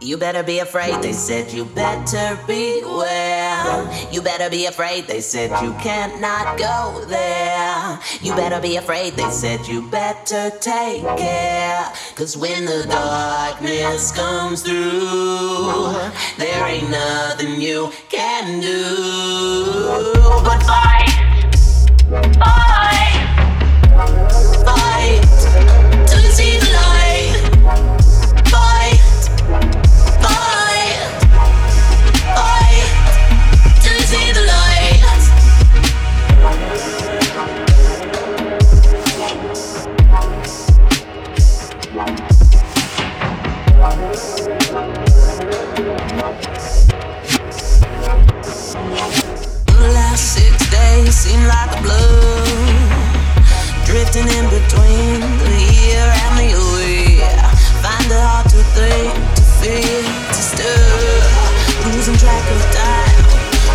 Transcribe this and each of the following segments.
You better be afraid, they said you better beware. You better be afraid, they said you can't not go there. You better be afraid, they said you better take care. Cause when the darkness comes through, there ain't nothing you can do but fight. Drifting in between the here and the year. Find it hard to think, to feel, to stir, losing track of time.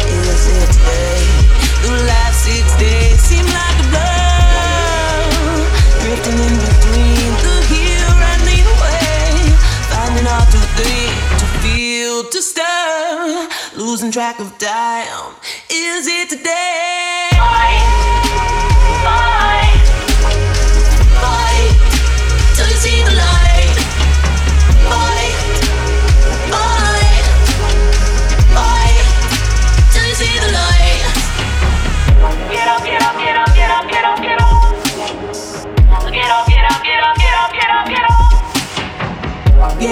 Is it today? The last six days seem like a blur, drifting in between the here and the away. Finding hard to think, to feel, to stir, losing track of time. Is it today?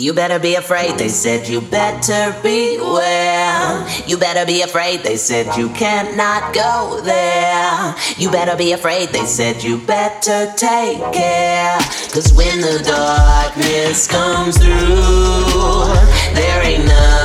You better be afraid, they said you better beware. You better be afraid, they said you can't not go there. You better be afraid, they said you better take care. Cause when the darkness comes through, there ain't nothing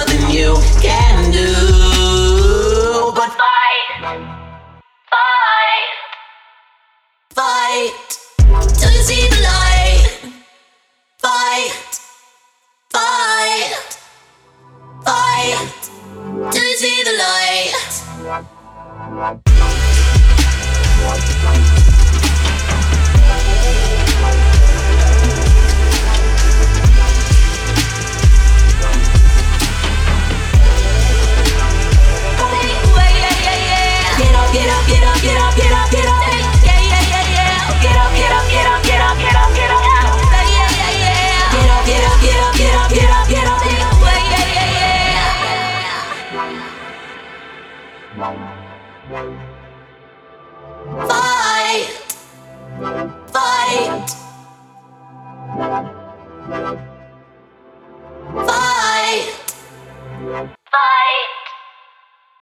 Get